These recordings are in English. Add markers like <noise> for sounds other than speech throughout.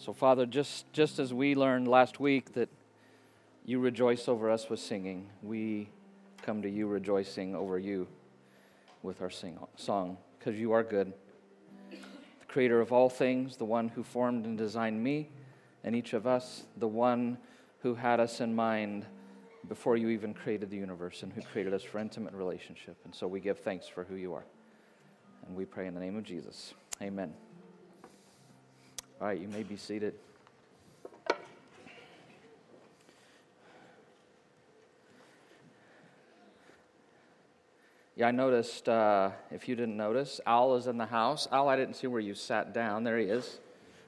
So, Father, just, just as we learned last week that you rejoice over us with singing, we come to you rejoicing over you with our sing- song, because you are good. The creator of all things, the one who formed and designed me and each of us, the one who had us in mind before you even created the universe and who created us for intimate relationship. And so we give thanks for who you are. And we pray in the name of Jesus. Amen. All right, you may be seated. Yeah, I noticed, uh, if you didn't notice, Al is in the house. Al, I didn't see where you sat down. There he is,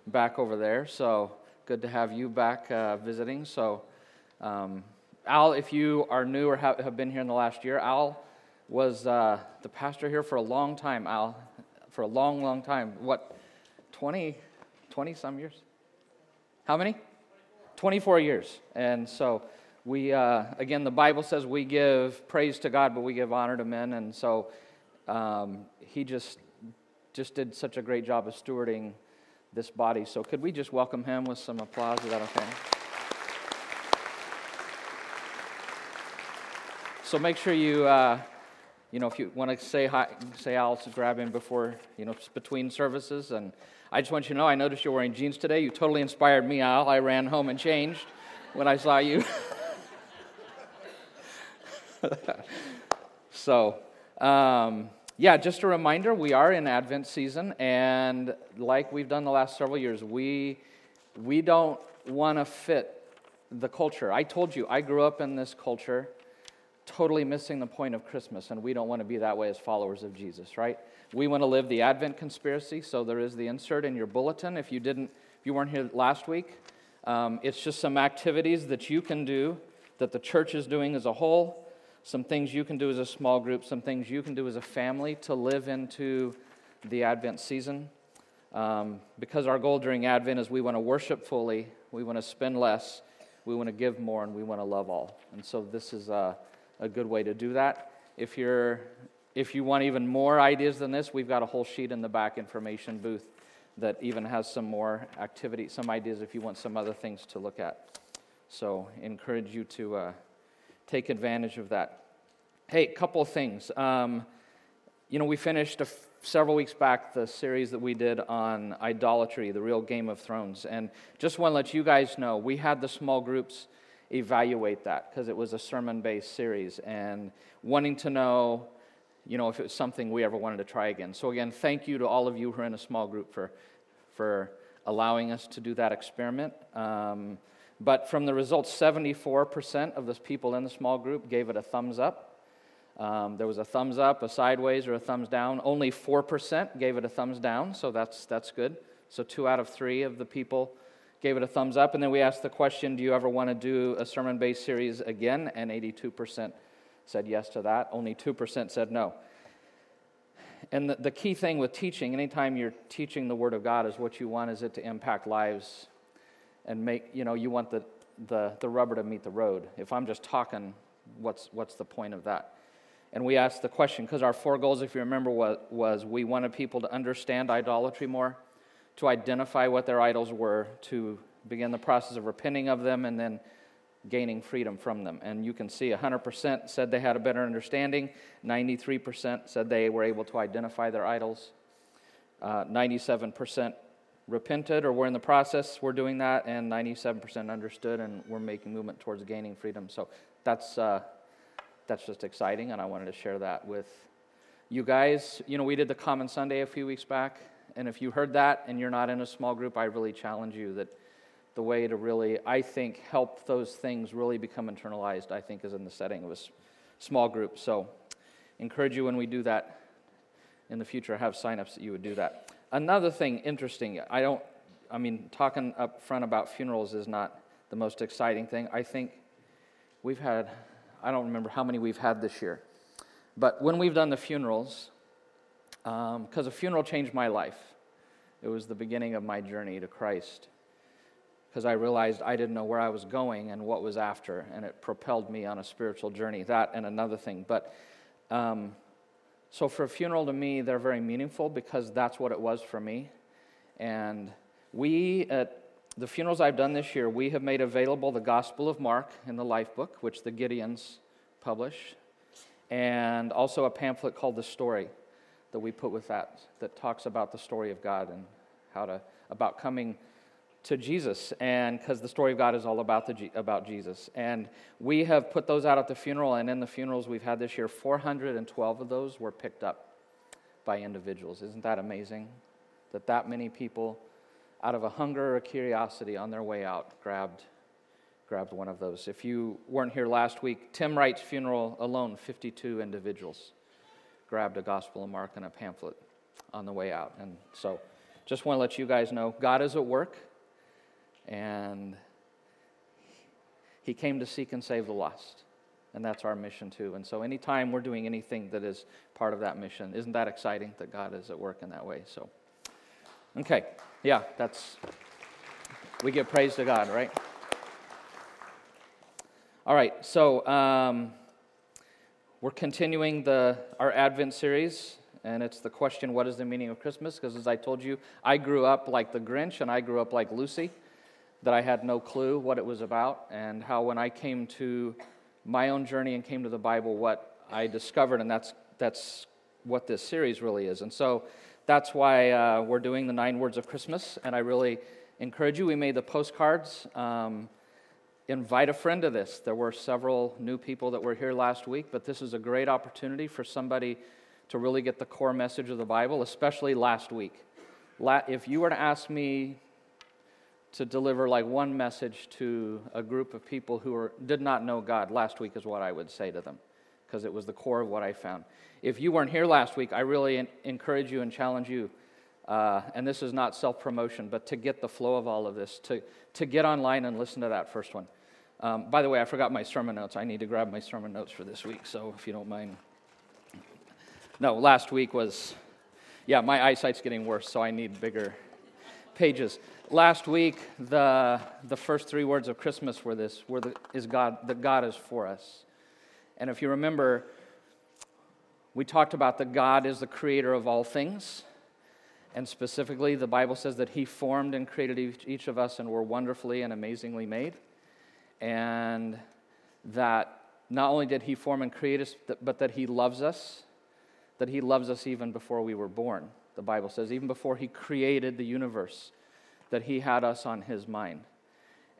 back over there. So good to have you back uh, visiting. So, um, Al, if you are new or have, have, been here in the last year, Al was uh, the pastor here for a long time, Al, for a long, long time. What, 20, 20 some years? How many? 24 years. And so we, uh, again, the Bible says we give praise to God, but we give honor to men. And so um, he just, just did such a great job of stewarding this body. So could we just welcome him with some applause? Is that okay? So make sure you, uh, you know, if you want to say hi, say I'll grab him before, you know, between services. And I just want you to know, I noticed you're wearing jeans today. You totally inspired me, Al. I ran home and changed when I saw you. <laughs> so, um, yeah, just a reminder we are in Advent season, and like we've done the last several years, we, we don't want to fit the culture. I told you, I grew up in this culture totally missing the point of Christmas, and we don't want to be that way as followers of Jesus, right? We want to live the Advent conspiracy, so there is the insert in your bulletin. If you didn't, if you weren't here last week, um, it's just some activities that you can do that the church is doing as a whole, some things you can do as a small group, some things you can do as a family to live into the Advent season. Um, because our goal during Advent is we want to worship fully, we want to spend less, we want to give more, and we want to love all. And so this is a, a good way to do that. If you're if you want even more ideas than this, we've got a whole sheet in the back information booth that even has some more activity, some ideas if you want some other things to look at. So, encourage you to uh, take advantage of that. Hey, a couple of things. Um, you know, we finished several weeks back the series that we did on idolatry, the real Game of Thrones. And just want to let you guys know, we had the small groups evaluate that because it was a sermon based series and wanting to know, you know, if it was something we ever wanted to try again. So, again, thank you to all of you who are in a small group for, for allowing us to do that experiment. Um, but from the results, 74% of the people in the small group gave it a thumbs up. Um, there was a thumbs up, a sideways, or a thumbs down. Only 4% gave it a thumbs down, so that's, that's good. So, two out of three of the people gave it a thumbs up. And then we asked the question Do you ever want to do a sermon based series again? And 82% said yes to that. Only 2% said no. And the, the key thing with teaching, anytime you're teaching the Word of God, is what you want is it to impact lives and make, you know, you want the, the, the rubber to meet the road. If I'm just talking, what's, what's the point of that? And we asked the question because our four goals, if you remember, was, was we wanted people to understand idolatry more, to identify what their idols were, to begin the process of repenting of them, and then gaining freedom from them. And you can see 100% said they had a better understanding, 93% said they were able to identify their idols, uh, 97% repented or we're in the process, we're doing that, and 97% understood, and we're making movement towards gaining freedom. So that's, uh, that's just exciting, and I wanted to share that with you guys. You know, we did the Common Sunday a few weeks back, and if you heard that and you're not in a small group, I really challenge you that the way to really, I think, help those things really become internalized, I think, is in the setting of a small group. So encourage you when we do that in the future, have signups that you would do that. Another thing interesting, I don't, I mean, talking up front about funerals is not the most exciting thing. I think we've had, I don't remember how many we've had this year, but when we've done the funerals, because um, a funeral changed my life, it was the beginning of my journey to Christ. Because I realized I didn't know where I was going and what was after, and it propelled me on a spiritual journey. That and another thing. But um, so for a funeral to me, they're very meaningful because that's what it was for me. And we at the funerals I've done this year, we have made available the Gospel of Mark in the Life Book, which the Gideons publish, and also a pamphlet called The Story that we put with that, that talks about the story of God and how to, about coming to Jesus, and because the story of God is all about, the, about Jesus. And we have put those out at the funeral, and in the funerals we've had this year, 412 of those were picked up by individuals. Isn't that amazing? That that many people, out of a hunger or a curiosity on their way out, grabbed, grabbed one of those. If you weren't here last week, Tim Wright's funeral alone, 52 individuals grabbed a Gospel of Mark and a pamphlet on the way out. And so just want to let you guys know God is at work, and He came to seek and save the lost. And that's our mission too. And so, anytime we're doing anything that is part of that mission, isn't that exciting that God is at work in that way? So, okay, yeah, that's, we give praise to God, right? All right, so um, we're continuing the, our Advent series, and it's the question, What is the meaning of Christmas? Because as I told you, I grew up like the Grinch, and I grew up like Lucy, that I had no clue what it was about, and how when I came to my own journey and came to the Bible, what I discovered, and that's, that's what this series really is. And so that's why uh, we're doing the nine words of Christmas, and I really encourage you. We made the postcards. Um, invite a friend to this. There were several new people that were here last week, but this is a great opportunity for somebody to really get the core message of the Bible, especially last week. If you were to ask me to deliver like one message to a group of people who were, did not know God, last week is what I would say to them, because it was the core of what I found. If you weren't here last week, I really encourage you and challenge you uh, and this is not self promotion, but to get the flow of all of this, to, to get online and listen to that first one. Um, by the way, I forgot my sermon notes. I need to grab my sermon notes for this week, so if you don't mind. No, last week was, yeah, my eyesight's getting worse, so I need bigger pages. Last week, the, the first three words of Christmas were this, were the, is God, that God is for us. And if you remember, we talked about that God is the creator of all things. And specifically, the Bible says that He formed and created each, each of us and we're wonderfully and amazingly made and that not only did He form and create us, but that He loves us, that He loves us even before we were born. The Bible says, even before He created the universe, that He had us on His mind.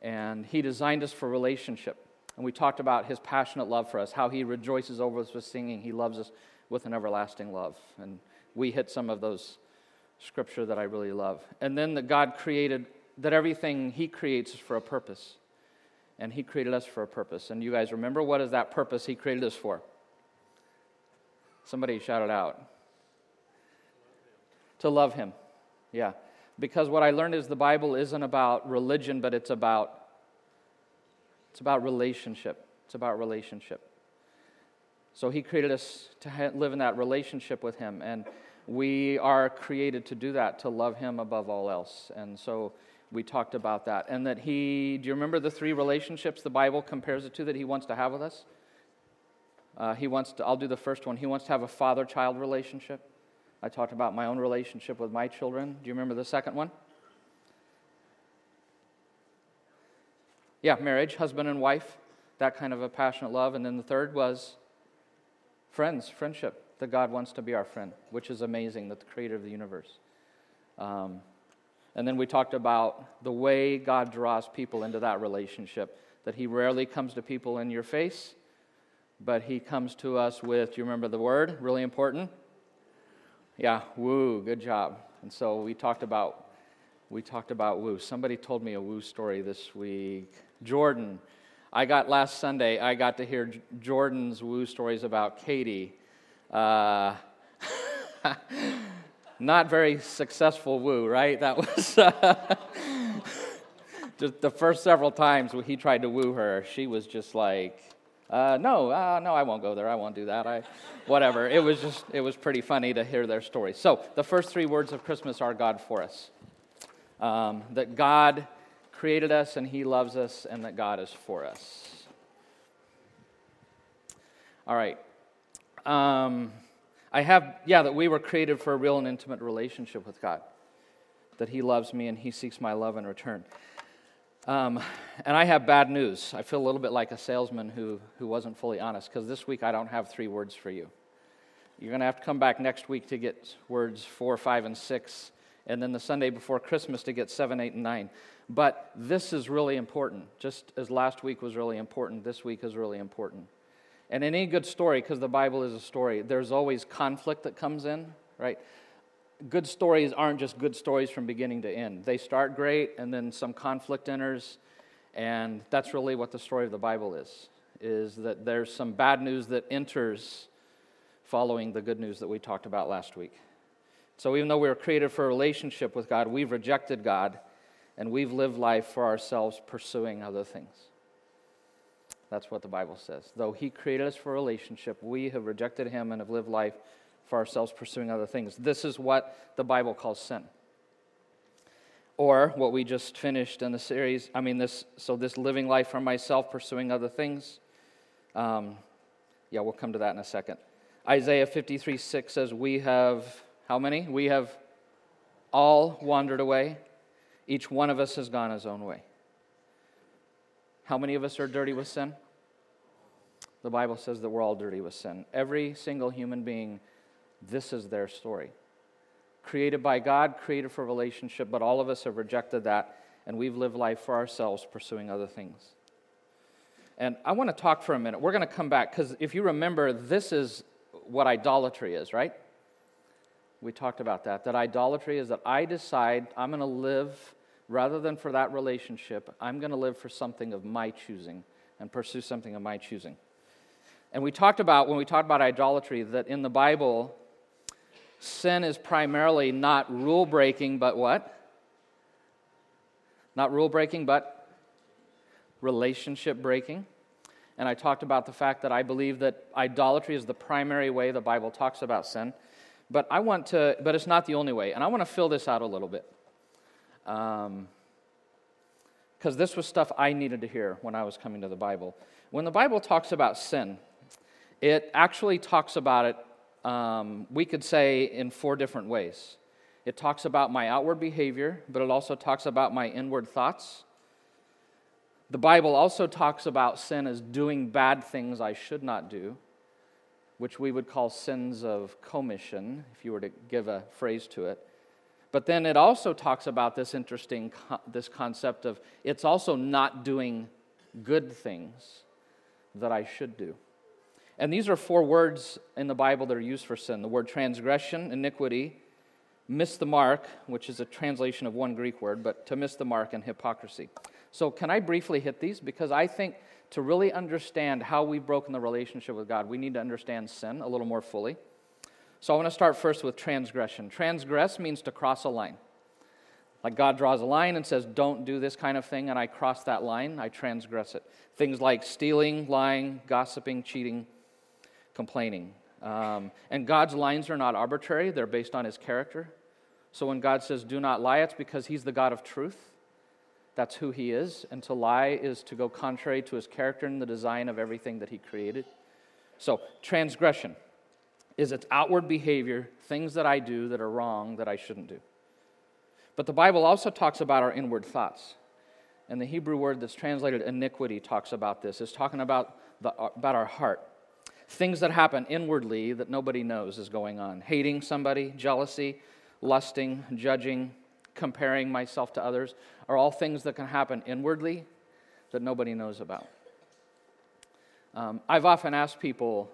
And He designed us for relationship. And we talked about His passionate love for us, how He rejoices over us with singing. He loves us with an everlasting love. And we hit some of those scripture that I really love. And then that God created, that everything He creates is for a purpose and He created us for a purpose. And you guys remember what is that purpose He created us for? Somebody shout it out. To love Him. Yeah. Because what I learned is the Bible isn't about religion, but it's about it's about relationship. It's about relationship. So He created us to live in that relationship with Him, and we are created to do that, to love Him above all else. And so we talked about that. And that he, do you remember the three relationships the Bible compares it to that he wants to have with us? Uh, he wants to, I'll do the first one. He wants to have a father child relationship. I talked about my own relationship with my children. Do you remember the second one? Yeah, marriage, husband and wife, that kind of a passionate love. And then the third was friends, friendship, that God wants to be our friend, which is amazing, that the creator of the universe. Um, and then we talked about the way God draws people into that relationship, that He rarely comes to people in your face, but He comes to us with, do you remember the word? Really important? Yeah, woo, good job. And so we talked about we talked about woo. Somebody told me a woo story this week. Jordan. I got last Sunday, I got to hear Jordan's woo stories about Katie. Uh, <laughs> not very successful woo, right? That was <laughs> uh, <laughs> just the first several times he tried to woo her, she was just like, uh, no, uh, no, I won't go there. I won't do that. I, whatever. It was just, it was pretty funny to hear their stories. So the first three words of Christmas are God for us. Um, that God created us and He loves us, and that God is for us. All right. Um, I have, yeah, that we were created for a real and intimate relationship with God, that He loves me and He seeks my love in return. Um, and I have bad news. I feel a little bit like a salesman who, who wasn't fully honest because this week I don't have three words for you. You're going to have to come back next week to get words four, five, and six, and then the Sunday before Christmas to get seven, eight, and nine. But this is really important. Just as last week was really important, this week is really important. And in any good story, because the Bible is a story, there's always conflict that comes in, right? good stories aren't just good stories from beginning to end. They start great, and then some conflict enters, and that's really what the story of the Bible is. Is that there's some bad news that enters following the good news that we talked about last week. So even though we were created for a relationship with God, we've rejected God, and we've lived life for ourselves, pursuing other things. That's what the Bible says. Though He created us for relationship, we have rejected Him and have lived life for ourselves pursuing other things. This is what the Bible calls sin. Or what we just finished in the series, I mean, this, so this living life for myself, pursuing other things. Um, yeah, we'll come to that in a second. Isaiah 53 6 says, We have, how many? We have all wandered away. Each one of us has gone his own way. How many of us are dirty with sin? The Bible says that we're all dirty with sin. Every single human being this is their story. Created by God, created for relationship, but all of us have rejected that, and we've lived life for ourselves pursuing other things. And I want to talk for a minute. We're going to come back because if you remember, this is what idolatry is, right? We talked about that. That idolatry is that I decide I'm going to live, rather than for that relationship, I'm going to live for something of my choosing and pursue something of my choosing. And we talked about, when we talked about idolatry, that in the Bible, sin is primarily not rule breaking, but what? Not rule breaking, but relationship breaking. And I talked about the fact that I believe that idolatry is the primary way the Bible talks about sin. But I want to, but it's not the only way. And I want to fill this out a little bit. Because um, this was stuff I needed to hear when I was coming to the Bible. When the Bible talks about sin, it actually talks about it um, we could say in four different ways. It talks about my outward behavior, but it also talks about my inward thoughts. The Bible also talks about sin as doing bad things I should not do, which we would call sins of commission, if you were to give a phrase to it. But then it also talks about this interesting this concept of it's also not doing good things that I should do. And these are four words in the Bible that are used for sin the word transgression, iniquity, miss the mark, which is a translation of one Greek word, but to miss the mark, and hypocrisy. So, can I briefly hit these? Because I think to really understand how we've broken the relationship with God, we need to understand sin a little more fully. So, I want to start first with transgression. Transgress means to cross a line. Like God draws a line and says, Don't do this kind of thing, and I cross that line, I transgress it. Things like stealing, lying, gossiping, cheating, complaining. Um, and God's lines are not arbitrary, they're based on his character. So when God says, do not lie, it's because he's the God of truth. That's who he is. And to lie is to go contrary to his character and the design of everything that he created. So, transgression is its outward behavior, things that I do that are wrong that I shouldn't do. But the Bible also talks about our inward thoughts. And the Hebrew word that's translated iniquity talks about this. It's talking about, the, about our heart things that happen inwardly that nobody knows is going on hating somebody, jealousy, lusting, judging, comparing myself to others are all things that can happen inwardly that nobody knows about. Um, I've often asked people,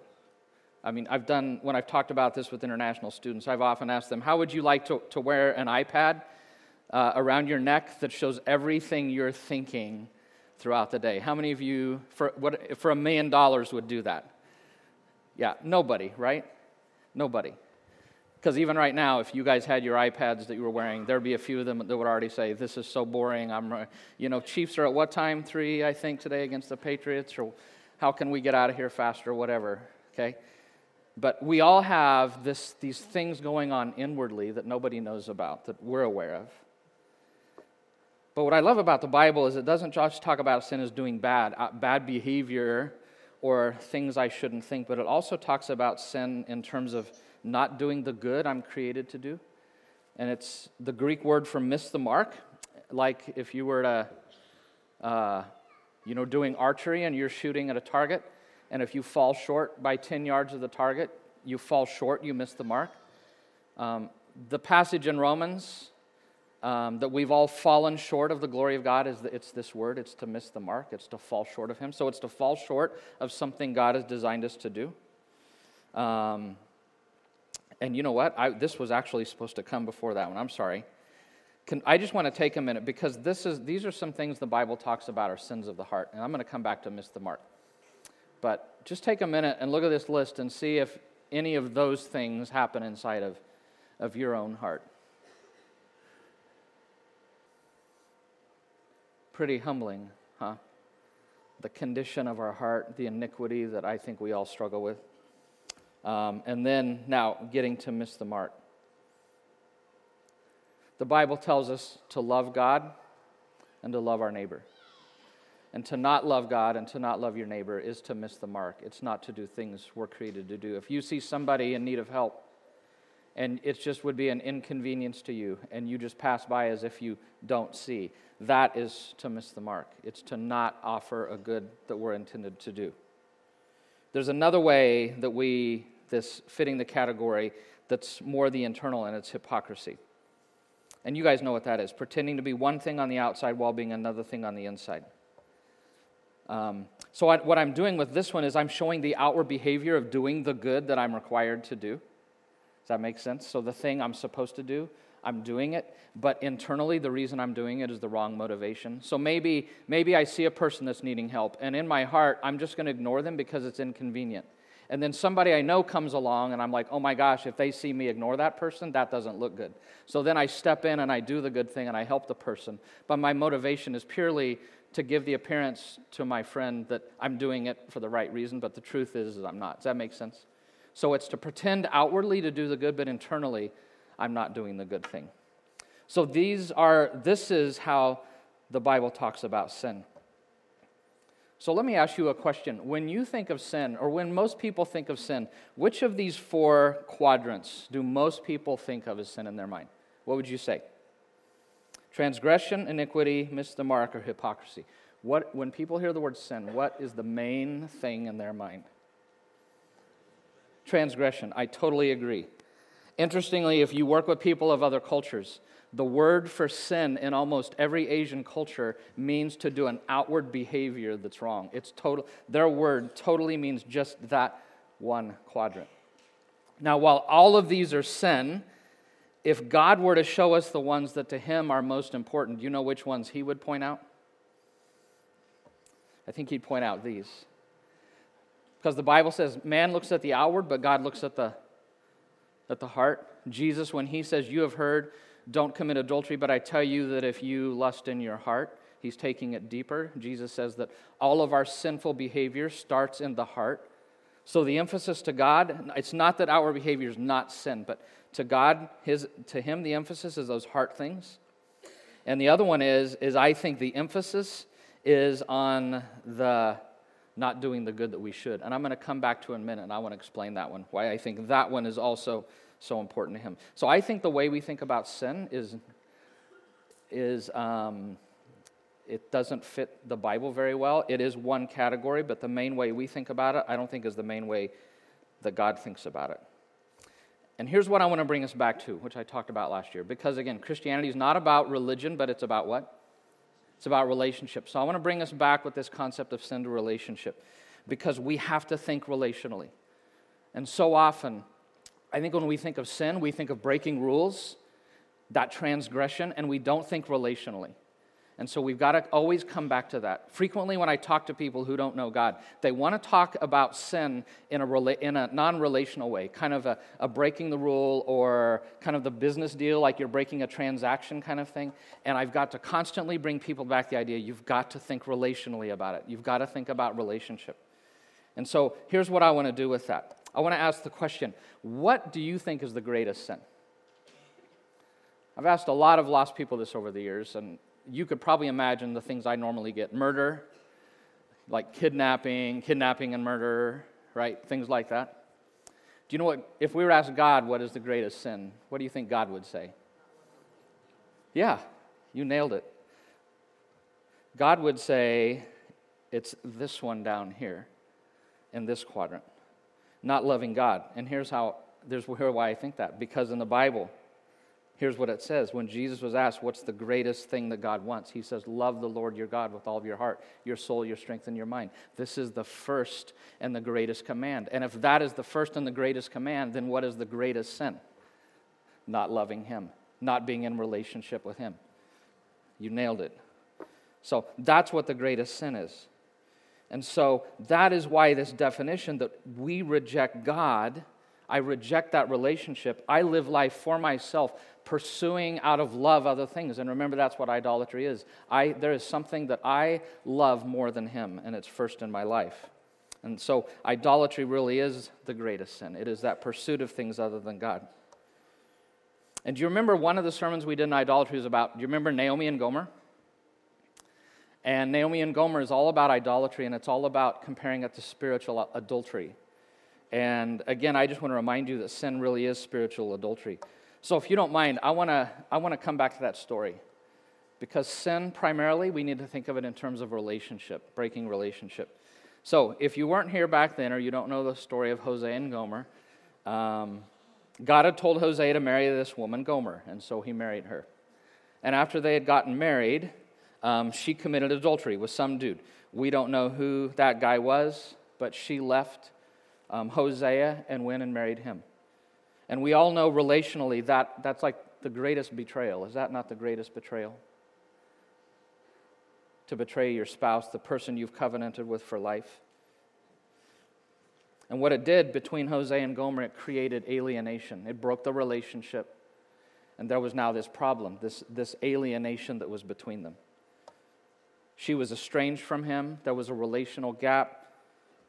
I mean, I've done, when I've talked about this with international students, I've often asked them, how would you like to, to wear an iPad uh, around your neck that shows everything you're thinking throughout the day? How many of you, for, what, for a million dollars, would do that? Yeah, nobody, right? Nobody. Because even right now, if you guys had your iPads that you were wearing, there'd be a few of them that would already say, "This is so boring." I'm, you know, Chiefs are at what time? Three, I think, today against the Patriots, or how can we get out of here faster, whatever. Okay, but we all have this, these things going on inwardly that nobody knows about, that we're aware of. But what I love about the Bible is it doesn't just talk about sin as doing bad, uh, bad behavior or things I shouldn't think, but it also talks about sin in terms of not doing the good I'm created to do. And it's the Greek word for miss the mark. Like if you were to uh, you know, doing archery and you're shooting at a target, and if you fall short by 10 yards of the target, you fall short, you miss the mark. Um, the passage in Romans um, that we've all fallen short of the glory of God is that it's this word it's to miss the mark, it's to fall short of Him. So it's to fall short of something God has designed us to do. Um, and you know what? I, this was actually supposed to come before that one. I'm sorry. Can, I just want to take a minute because this is, these are some things the Bible talks about are sins of the heart. And I'm going to come back to miss the mark. But just take a minute and look at this list and see if any of those things happen inside of, of your own heart. Pretty humbling, huh? The condition of our heart, the iniquity that I think we all struggle with. Um, and then now getting to miss the mark. The Bible tells us to love God and to love our neighbor. And to not love God and to not love your neighbor is to miss the mark. It's not to do things we're created to do. If you see somebody in need of help and it just would be an inconvenience to you and you just pass by as if you don't see, that is to miss the mark. It's to not offer a good that we're intended to do. There's another way that we, this fitting the category, that's more the internal and it's hypocrisy. And you guys know what that is pretending to be one thing on the outside while being another thing on the inside. Um, so, I, what I'm doing with this one is I'm showing the outward behavior of doing the good that I'm required to do. Does that make sense? So, the thing I'm supposed to do, I'm doing it, but internally, the reason I'm doing it is the wrong motivation. So, maybe, maybe I see a person that's needing help, and in my heart, I'm just going to ignore them because it's inconvenient. And then somebody I know comes along, and I'm like, oh my gosh, if they see me ignore that person, that doesn't look good. So then I step in and I do the good thing and I help the person. But my motivation is purely to give the appearance to my friend that I'm doing it for the right reason, but the truth is, is I'm not. Does that make sense? So it's to pretend outwardly to do the good, but internally, I'm not doing the good thing. So these are, this is how the Bible talks about sin. So let me ask you a question. When you think of sin, or when most people think of sin, which of these four quadrants do most people think of as sin in their mind? What would you say? Transgression, iniquity, miss the mark, or hypocrisy. What, when people hear the word sin, what is the main thing in their mind? Transgression. I totally agree. Interestingly, if you work with people of other cultures, the word for sin in almost every Asian culture means to do an outward behavior that's wrong. It's total, their word totally means just that one quadrant. Now, while all of these are sin, if God were to show us the ones that to him are most important, do you know which ones he would point out? I think he'd point out these. Because the Bible says man looks at the outward, but God looks at the, at the heart. Jesus, when he says, You have heard, don't commit adultery, but I tell you that if you lust in your heart, he's taking it deeper. Jesus says that all of our sinful behavior starts in the heart. So the emphasis to God, it's not that outward behavior is not sin, but to God, his, to him, the emphasis is those heart things. And the other one is, is I think the emphasis is on the not doing the good that we should. And I'm going to come back to in a minute, and I want to explain that one, why I think that one is also so important to him. So I think the way we think about sin is, is um, it doesn't fit the Bible very well. It is one category, but the main way we think about it, I don't think is the main way that God thinks about it. And here's what I want to bring us back to, which I talked about last year. Because again, Christianity is not about religion, but it's about what? It's about relationship. So I want to bring us back with this concept of sin to relationship because we have to think relationally. And so often, I think when we think of sin, we think of breaking rules, that transgression, and we don't think relationally. And so we've got to always come back to that. Frequently, when I talk to people who don't know God, they want to talk about sin in a, rela- in a non relational way, kind of a, a, breaking the rule or kind of the business deal, like you're breaking a transaction kind of thing. And I've got to constantly bring people back the idea you've got to think relationally about it. You've got to think about relationship. And so here's what I want to do with that I want to ask the question what do you think is the greatest sin? I've asked a lot of lost people this over the years, and you could probably imagine the things I normally get murder, like kidnapping, kidnapping and murder, right? Things like that. Do you know what? If we were asked God what is the greatest sin, what do you think God would say? Yeah, you nailed it. God would say, it's this one down here in this quadrant, not loving God. And here's how, there's why I think that. Because in the Bible, Here's what it says. When Jesus was asked, What's the greatest thing that God wants? He says, Love the Lord your God with all of your heart, your soul, your strength, and your mind. This is the first and the greatest command. And if that is the first and the greatest command, then what is the greatest sin? Not loving Him, not being in relationship with Him. You nailed it. So that's what the greatest sin is. And so that is why this definition that we reject God, I reject that relationship, I live life for myself pursuing out of love other things. And remember, that's what idolatry is. I, there is something that I love more than Him, and it's first in my life. And so, idolatry really is the greatest sin. It is that pursuit of things other than God. And do you remember one of the sermons we did in idolatry was about, do you remember Naomi and Gomer? And Naomi and Gomer is all about idolatry, and it's all about comparing it to spiritual adultery. And again, I just want to remind you that sin really is spiritual adultery. So, if you don't mind, I want to I want to come back to that story. Because sin, primarily, we need to think of it in terms of relationship, breaking relationship. So, if you weren't here back then or you don't know the story of Hosea and Gomer, um, God had told Hosea to marry this woman, Gomer, and so he married her. And after they had gotten married, um, she committed adultery with some dude. We don't know who that guy was, but she left um, Hosea and went and married him. And we all know relationally that that's like the greatest betrayal. Is that not the greatest betrayal? To betray your spouse, the person you've covenanted with for life. And what it did between Hosea and Gomer, it created alienation. It broke the relationship. And there was now this problem, this, this alienation that was between them. She was estranged from him. There was a relational gap.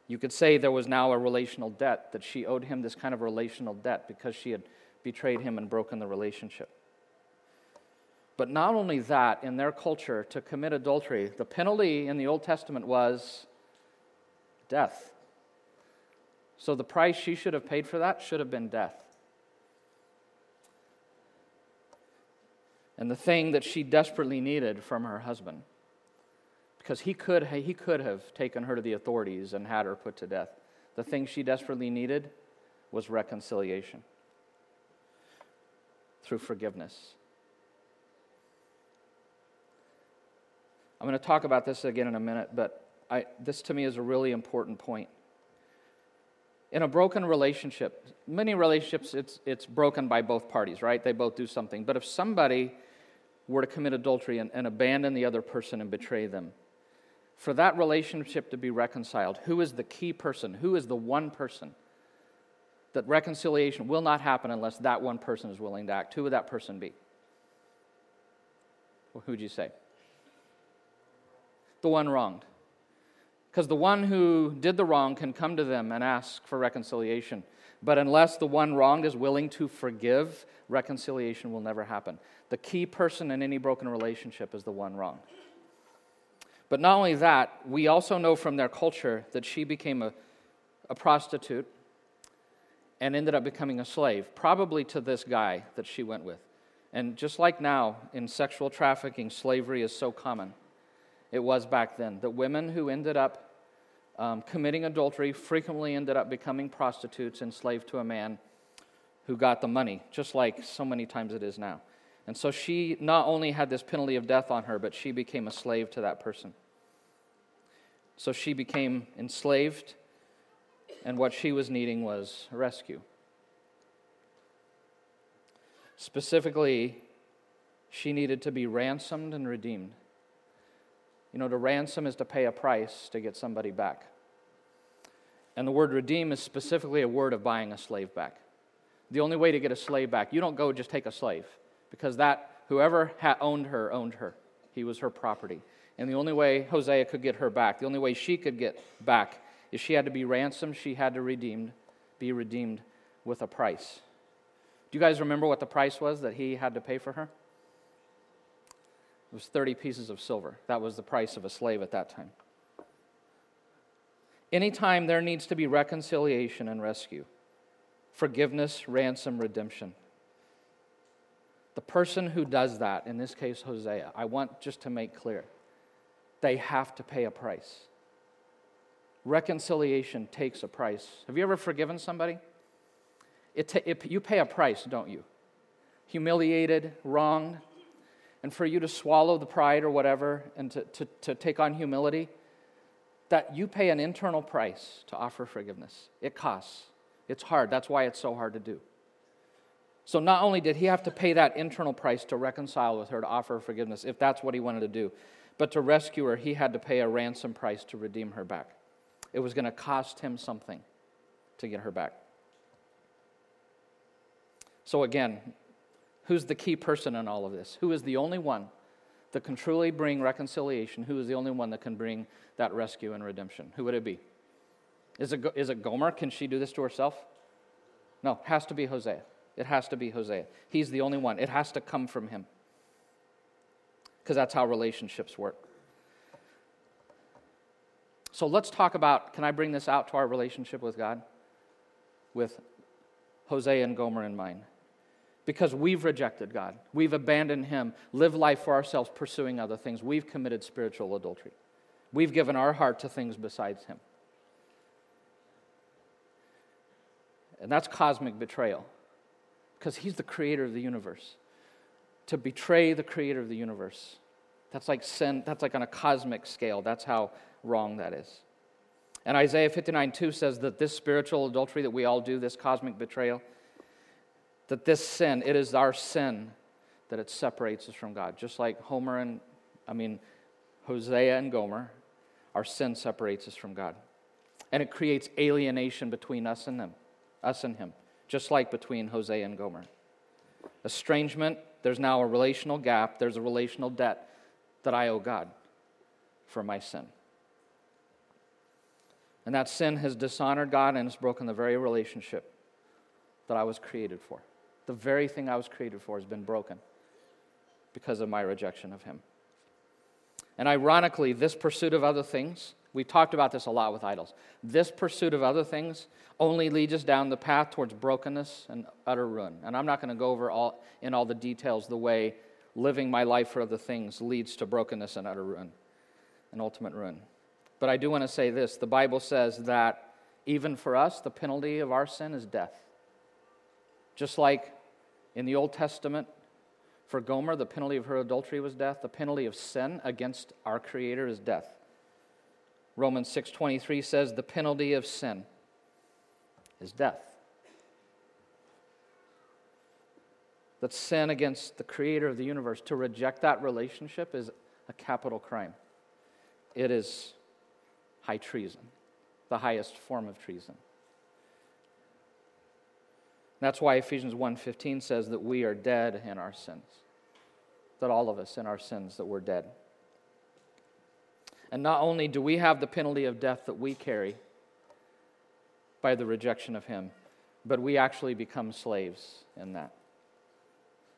You could say there was now a relational debt, that she owed him this kind of relational debt because she had betrayed him and broken the relationship. But not only that, in their culture, to commit adultery, the penalty in the Old Testament was death. So the price she should have paid for that should have been death. And the thing that she desperately needed from her husband because he could, he could have taken her to the authorities and had her put to death. The thing she desperately needed was reconciliation through forgiveness. I'm going to talk about this again in a minute, but I, this to me is a really important point. In a broken relationship, many relationships, it's, it's broken by both parties, right? They both do something. But if somebody were to commit adultery and, and abandon the other person and betray them, for that relationship to be reconciled, who is the key person? Who is the one person? That reconciliation will not happen unless that one person is willing to act. Who would that person be? Well, who'd you say? The one wronged. Because the one who did the wrong can come to them and ask for reconciliation. But unless the one wronged is willing to forgive, reconciliation will never happen. The key person in any broken relationship is the one wronged. But not only that, we also know from their culture that she became a, a prostitute and ended up becoming a slave, probably to this guy that she went with. And just like now, in sexual trafficking, slavery is so common. It was back then. That women who ended up um, committing adultery frequently ended up becoming prostitutes, enslaved to a man who got the money, just like so many times it is now. And so she not only had this penalty of death on her, but she became a slave to that person. So she became enslaved, and what she was needing was a rescue. Specifically, she needed to be ransomed and redeemed. You know, to ransom is to pay a price to get somebody back. And the word redeem is specifically a word of buying a slave back. The only way to get a slave back, you don't go just take a slave because that whoever had owned her owned her. He was her property. And the only way Hosea could get her back, the only way she could get back, is she had to be ransomed, she had to redeemed, be redeemed with a price. Do you guys remember what the price was that he had to pay for her? It was 30 pieces of silver. That was the price of a slave at that time. Anytime there needs to be reconciliation and rescue, forgiveness, ransom, redemption, the person who does that, in this case Hosea, I want just to make clear they have to pay a price. Reconciliation takes a price. Have you ever forgiven somebody? It, it you pay a price, don't you? Humiliated, wronged, and for you to swallow the pride or whatever and to, to, to take on humility, that you pay an internal price to offer forgiveness. It costs. It's hard. That's why it's so hard to do. So not only did he have to pay that internal price to reconcile with her, to offer her forgiveness, if that's what he wanted to do, but to rescue her, he had to pay a ransom price to redeem her back. It was going to cost him something to get her back. So again, who's the key person in all of this? Who is the only one that can truly bring reconciliation? Who is the only one that can bring that rescue and redemption? Who would it be? Is it, is it Gomer? Can she do this to herself? No, has to be Hosea. It has to be Hosea. He's the only one. It has to come from him. Because that's how relationships work. So let's talk about can I bring this out to our relationship with God? With Hosea and Gomer in mind. Because we've rejected God, we've abandoned Him, lived life for ourselves, pursuing other things. We've committed spiritual adultery. We've given our heart to things besides Him. And that's cosmic betrayal because he's the creator of the universe. To betray the creator of the universe, that's like sin, that's like on a cosmic scale. That's how wrong that is. And Isaiah 59 2 says that this spiritual adultery that we all do, this cosmic betrayal, that this sin, it is our sin that it separates us from God. Just like Homer and, I mean, Hosea and Gomer, our sin separates us from God. And it creates alienation between us and them, us and Him just like between Hosea and Gomer. Estrangement, there's now a relational gap, there's a relational debt that I owe God for my sin. And that sin has dishonored God and has broken the very relationship that I was created for. The very thing I was created for has been broken because of my rejection of Him. And ironically, this pursuit of other things We've talked about this a lot with idols. This pursuit of other things only leads us down the path towards brokenness and utter ruin. And I'm not going to go over all, in all the details the way living my life for other things leads to brokenness and utter ruin and ultimate ruin. But I do want to say this the Bible says that even for us, the penalty of our sin is death. Just like in the Old Testament, for Gomer, the penalty of her adultery was death, the penalty of sin against our Creator is death. Romans 6:23 says the penalty of sin is death. That sin against the creator of the universe to reject that relationship is a capital crime. It is high treason, the highest form of treason. That's why Ephesians 1:15 says that we are dead in our sins. That all of us in our sins that we're dead. And not only do we have the penalty of death that we carry by the rejection of Him, but we actually become slaves in that.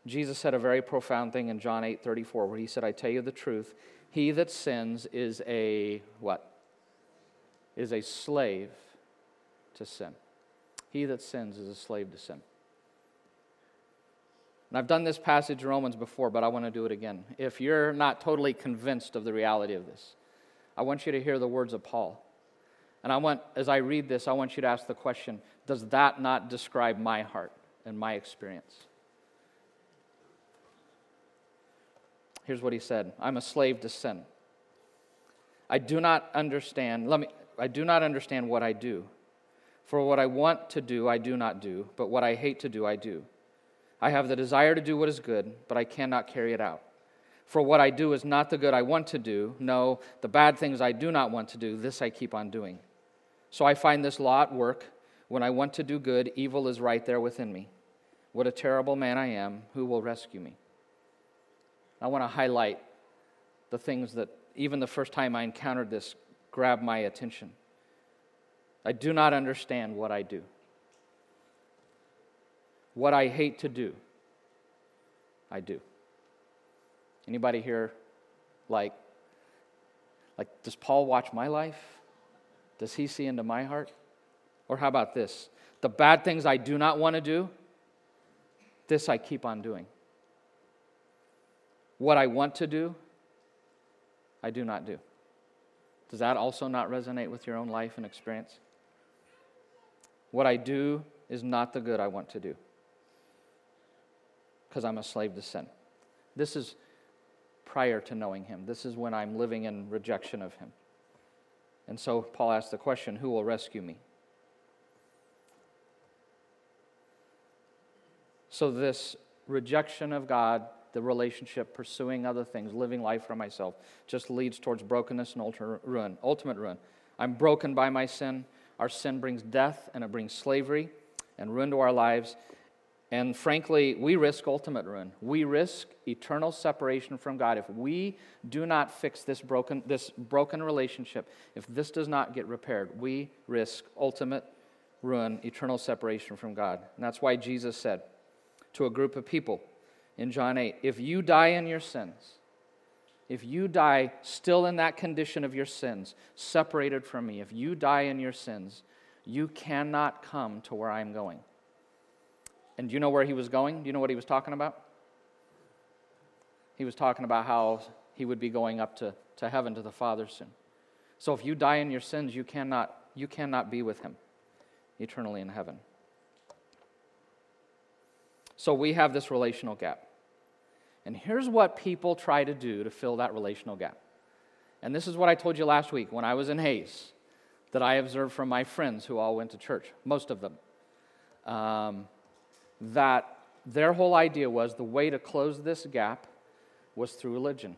Jesus said a very profound thing in John 8 34, where he said, I tell you the truth, he that sins is a what? Is a slave to sin. He that sins is a slave to sin. And I've done this passage in Romans before, but I want to do it again. If you're not totally convinced of the reality of this, I want you to hear the words of Paul. And I want, as I read this, I want you to ask the question Does that not describe my heart and my experience? Here's what he said I'm a slave to sin. I do not understand, let me, I do not understand what I do. For what I want to do, I do not do, but what I hate to do, I do. I have the desire to do what is good, but I cannot carry it out. For what I do is not the good I want to do. No, the bad things I do not want to do, this I keep on doing. So I find this law at work. When I want to do good, evil is right there within me. What a terrible man I am. Who will rescue me? I want to highlight the things that, even the first time I encountered this, grabbed my attention. I do not understand what I do. What I hate to do, I do. Anybody here like like does Paul watch my life? Does he see into my heart? Or how about this? The bad things I do not want to do, this I keep on doing. What I want to do, I do not do. Does that also not resonate with your own life and experience? What I do is not the good I want to do because I'm a slave to sin. This is prior to knowing Him. This is when I'm living in rejection of Him. And so Paul asks the question who will rescue me? So, this rejection of God, the relationship, pursuing other things, living life for myself, just leads towards brokenness and ultimate ruin. Ultimate ruin. I'm broken by my sin. Our sin brings death and it brings slavery and ruin to our lives. And frankly, we risk ultimate ruin. We risk eternal separation from God. If we do not fix this broken, this broken relationship, if this does not get repaired, we risk ultimate ruin, eternal separation from God. And that's why Jesus said to a group of people in John 8 if you die in your sins, if you die still in that condition of your sins, separated from me, if you die in your sins, you cannot come to where I'm going. And do you know where he was going? Do you know what he was talking about? He was talking about how he would be going up to, to heaven to the Father soon. So if you die in your sins, you cannot, you cannot be with him eternally in heaven. So we have this relational gap. And here's what people try to do to fill that relational gap. And this is what I told you last week when I was in Hayes that I observed from my friends who all went to church, most of them. Um, that their whole idea was the way to close this gap was through religion.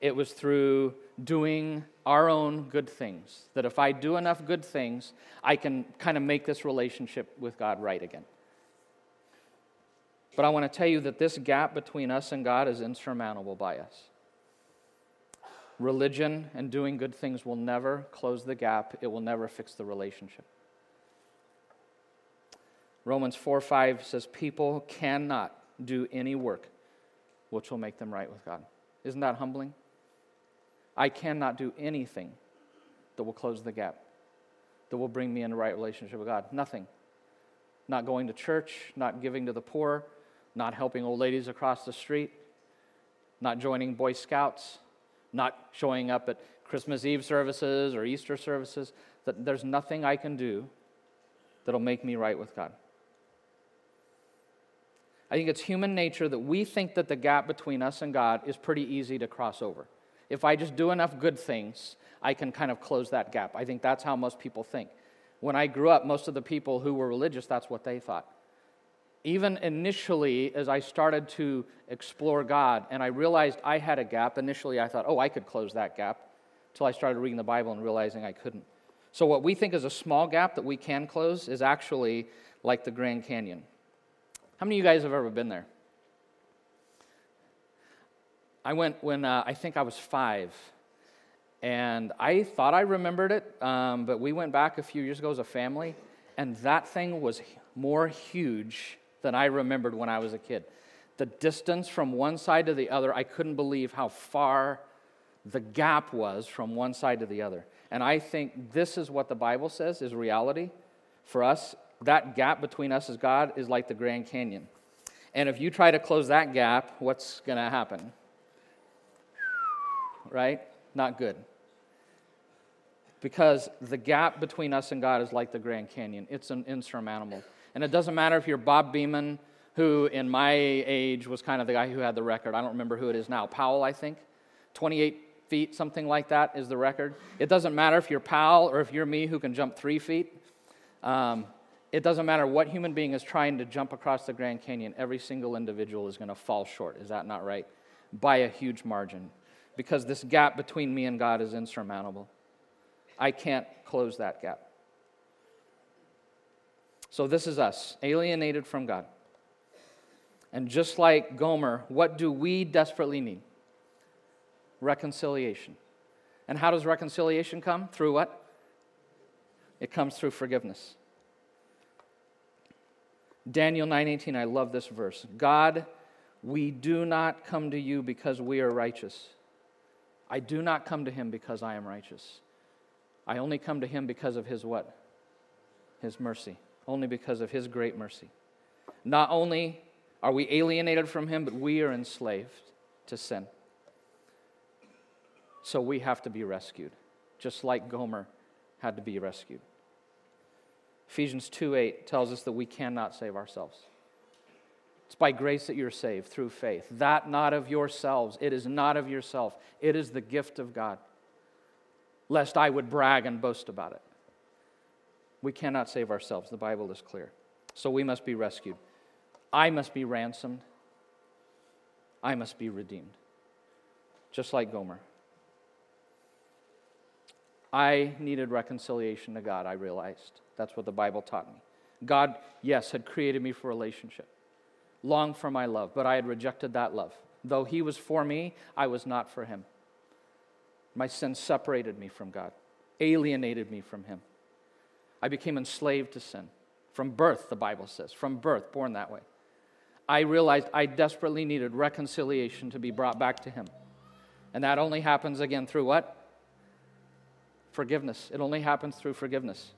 It was through doing our own good things. That if I do enough good things, I can kind of make this relationship with God right again. But I want to tell you that this gap between us and God is insurmountable by us. Religion and doing good things will never close the gap, it will never fix the relationship. Romans 4 5 says, People cannot do any work which will make them right with God. Isn't that humbling? I cannot do anything that will close the gap, that will bring me in the right relationship with God. Nothing. Not going to church, not giving to the poor, not helping old ladies across the street, not joining Boy Scouts, not showing up at Christmas Eve services or Easter services. That there's nothing I can do that'll make me right with God. I think it's human nature that we think that the gap between us and God is pretty easy to cross over. If I just do enough good things, I can kind of close that gap. I think that's how most people think. When I grew up, most of the people who were religious, that's what they thought. Even initially, as I started to explore God and I realized I had a gap, initially I thought, oh, I could close that gap, until I started reading the Bible and realizing I couldn't. So, what we think is a small gap that we can close is actually like the Grand Canyon. How many of you guys have ever been there? I went when uh, I think I was five, and I thought I remembered it, um, but we went back a few years ago as a family, and that thing was more huge than I remembered when I was a kid. The distance from one side to the other, I couldn't believe how far the gap was from one side to the other. And I think this is what the Bible says is reality for us that gap between us as God is like the Grand Canyon. And if you try to close that gap, what's going to happen? Right? Not good. Because the gap between us and God is like the Grand Canyon, it's an insurmountable. And it doesn't matter if you're Bob Beamon, who in my age was kind of the guy who had the record. I don't remember who it is now. Powell, I think. 28 feet, something like that, is the record. It doesn't matter if you're Powell or if you're me who can jump three feet. Um, it doesn't matter what human being is trying to jump across the Grand Canyon, every single individual is going to fall short. Is that not right? By a huge margin. Because this gap between me and God is insurmountable. I can't close that gap. So, this is us, alienated from God. And just like Gomer, what do we desperately need? Reconciliation. And how does reconciliation come? Through what? It comes through forgiveness. Daniel 9:18, I love this verse. God, we do not come to you because we are righteous. I do not come to him because I am righteous. I only come to him because of his what? His mercy. Only because of his great mercy. Not only are we alienated from him, but we are enslaved to sin. So we have to be rescued, just like Gomer had to be rescued. Ephesians 2 8 tells us that we cannot save ourselves. It's by grace that you're saved through faith. That not of yourselves. It is not of yourself. It is the gift of God. Lest I would brag and boast about it. We cannot save ourselves. The Bible is clear. So we must be rescued. I must be ransomed. I must be redeemed. Just like Gomer. I needed reconciliation to God, I realized. That's what the Bible taught me. God, yes, had created me for relationship, longed for my love, but I had rejected that love. Though He was for me, I was not for Him. My sin separated me from God, alienated me from Him. I became enslaved to sin. From birth, the Bible says, from birth, born that way. I realized I desperately needed reconciliation to be brought back to Him. And that only happens again through what? Forgiveness. It only happens through forgiveness.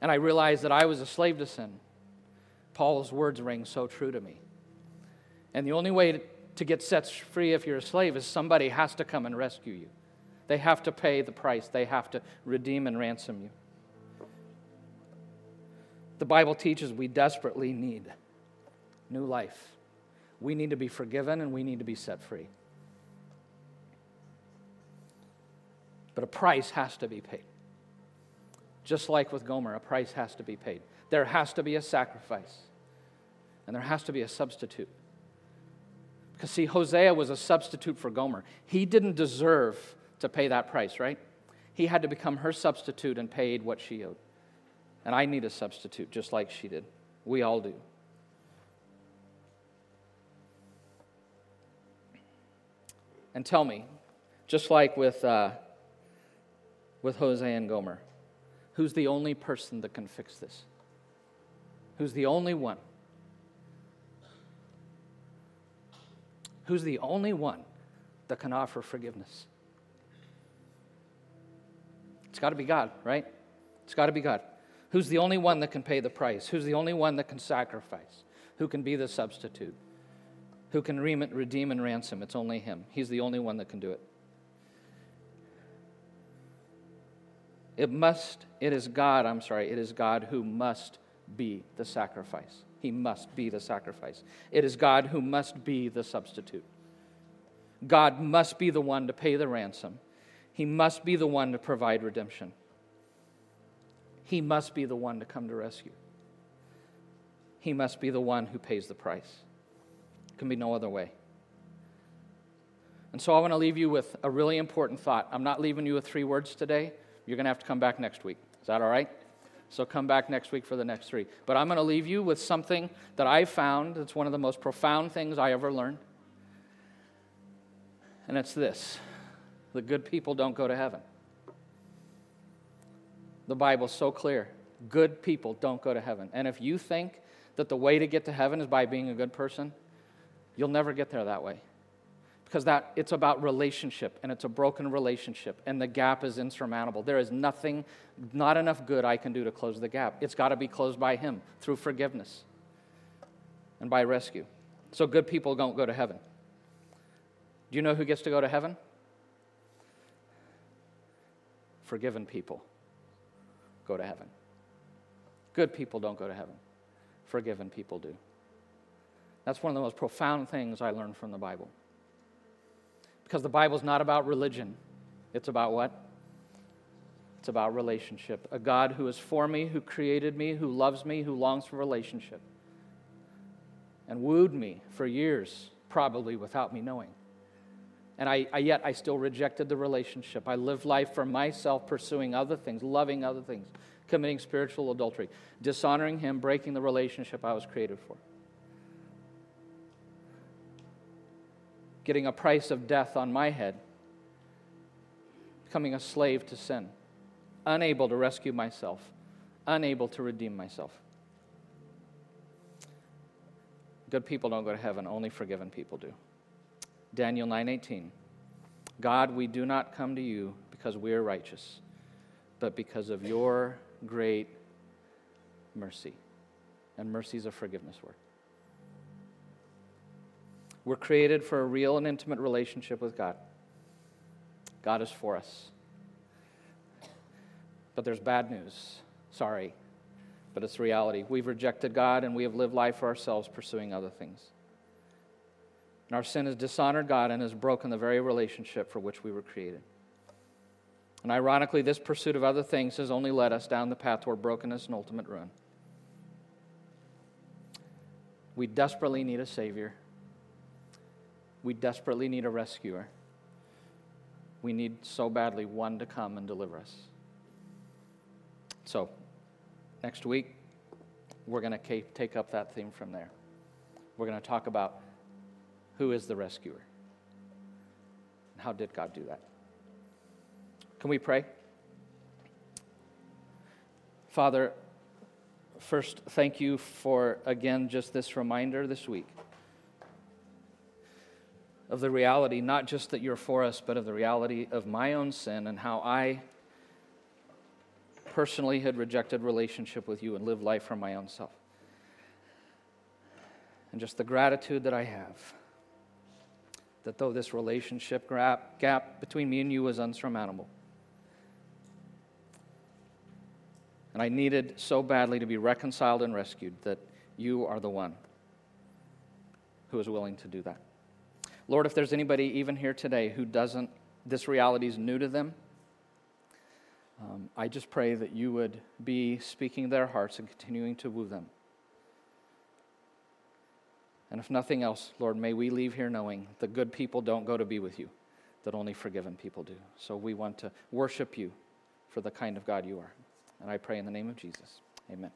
And I realized that I was a slave to sin. Paul's words ring so true to me. And the only way to get set free if you're a slave is somebody has to come and rescue you. They have to pay the price, they have to redeem and ransom you. The Bible teaches we desperately need new life. We need to be forgiven and we need to be set free. But a price has to be paid. Just like with Gomer, a price has to be paid. There has to be a sacrifice, and there has to be a substitute. Because, see, Hosea was a substitute for Gomer. He didn't deserve to pay that price, right? He had to become her substitute and paid what she owed. And I need a substitute, just like she did. We all do. And tell me, just like with, uh, with Hosea and Gomer, who's the only person that can fix this? Who's the only one? Who's the only one that can offer forgiveness? It's got to be God, right? It's got to be God. Who's the only one that can pay the price? Who's the only one that can sacrifice? Who can be the substitute? Who can redeem and ransom? It's only Him. He's the only one that can do it. It must, it is God, I'm sorry, it is God who must be the sacrifice. He must be the sacrifice. It is God who must be the substitute. God must be the one to pay the ransom. He must be the one to provide redemption. He must be the one to come to rescue. He must be the one who pays the price. It can be no other way. And so I want to leave you with a really important thought. I'm not leaving you with three words today. You're going to have to come back next week. Is that all right? So come back next week for the next three. But I'm going to leave you with something that I found. It's one of the most profound things I ever learned. And it's this the good people don't go to heaven. The Bible's so clear. Good people don't go to heaven. And if you think that the way to get to heaven is by being a good person, you'll never get there that way because that it's about relationship and it's a broken relationship and the gap is insurmountable. There is nothing not enough good i can do to close the gap. It's got to be closed by him through forgiveness and by rescue. So good people don't go to heaven. Do you know who gets to go to heaven? Forgiven people go to heaven. Good people don't go to heaven. Forgiven people do. That's one of the most profound things i learned from the bible because the Bible's not about religion. It's about what? It's about relationship. A God who is for me, who created me, who loves me, who longs for relationship. And wooed me for years, probably without me knowing. And I, I, yet I still rejected the relationship. I lived life for myself, pursuing other things, loving other things, committing spiritual adultery, dishonoring Him, breaking the relationship I was created for. Getting a price of death on my head, becoming a slave to sin, unable to rescue myself, unable to redeem myself. Good people don't go to heaven, only forgiven people do. Daniel 9:18 God, we do not come to you because we are righteous, but because of your great mercy. And mercy is a forgiveness word. We're created for a real and intimate relationship with God. God is for us. But there's bad news. Sorry. But it's reality. We've rejected God and we have lived life for ourselves pursuing other things. And our sin has dishonored God and has broken the very relationship for which we were created. And ironically, this pursuit of other things has only led us down the path toward brokenness and ultimate ruin. We desperately need a Savior. We desperately need a rescuer. We need so badly one to come and deliver us. So, next week, we're going to take up that theme from there. We're going to talk about who is the rescuer and how did God do that. Can we pray? Father, first, thank you for, again, just this reminder this week of the reality, not just that you're for us, but of the reality of my own sin and how I personally had rejected relationship with you and lived life for my own self. And just the gratitude that I have that though this relationship gap, between me and you was unsurmountable, and I needed so badly to be reconciled and rescued that you are the one who is willing to do that. Lord, if there's anybody even here today who doesn't, this reality is new to them, um, I just pray that you would be speaking their hearts and continuing to woo them. And if nothing else, Lord, may we leave here knowing the good people don't go to be with you, that only forgiven people do. So we want to worship you for the kind of God you are. And I pray in the name of Jesus. Amen.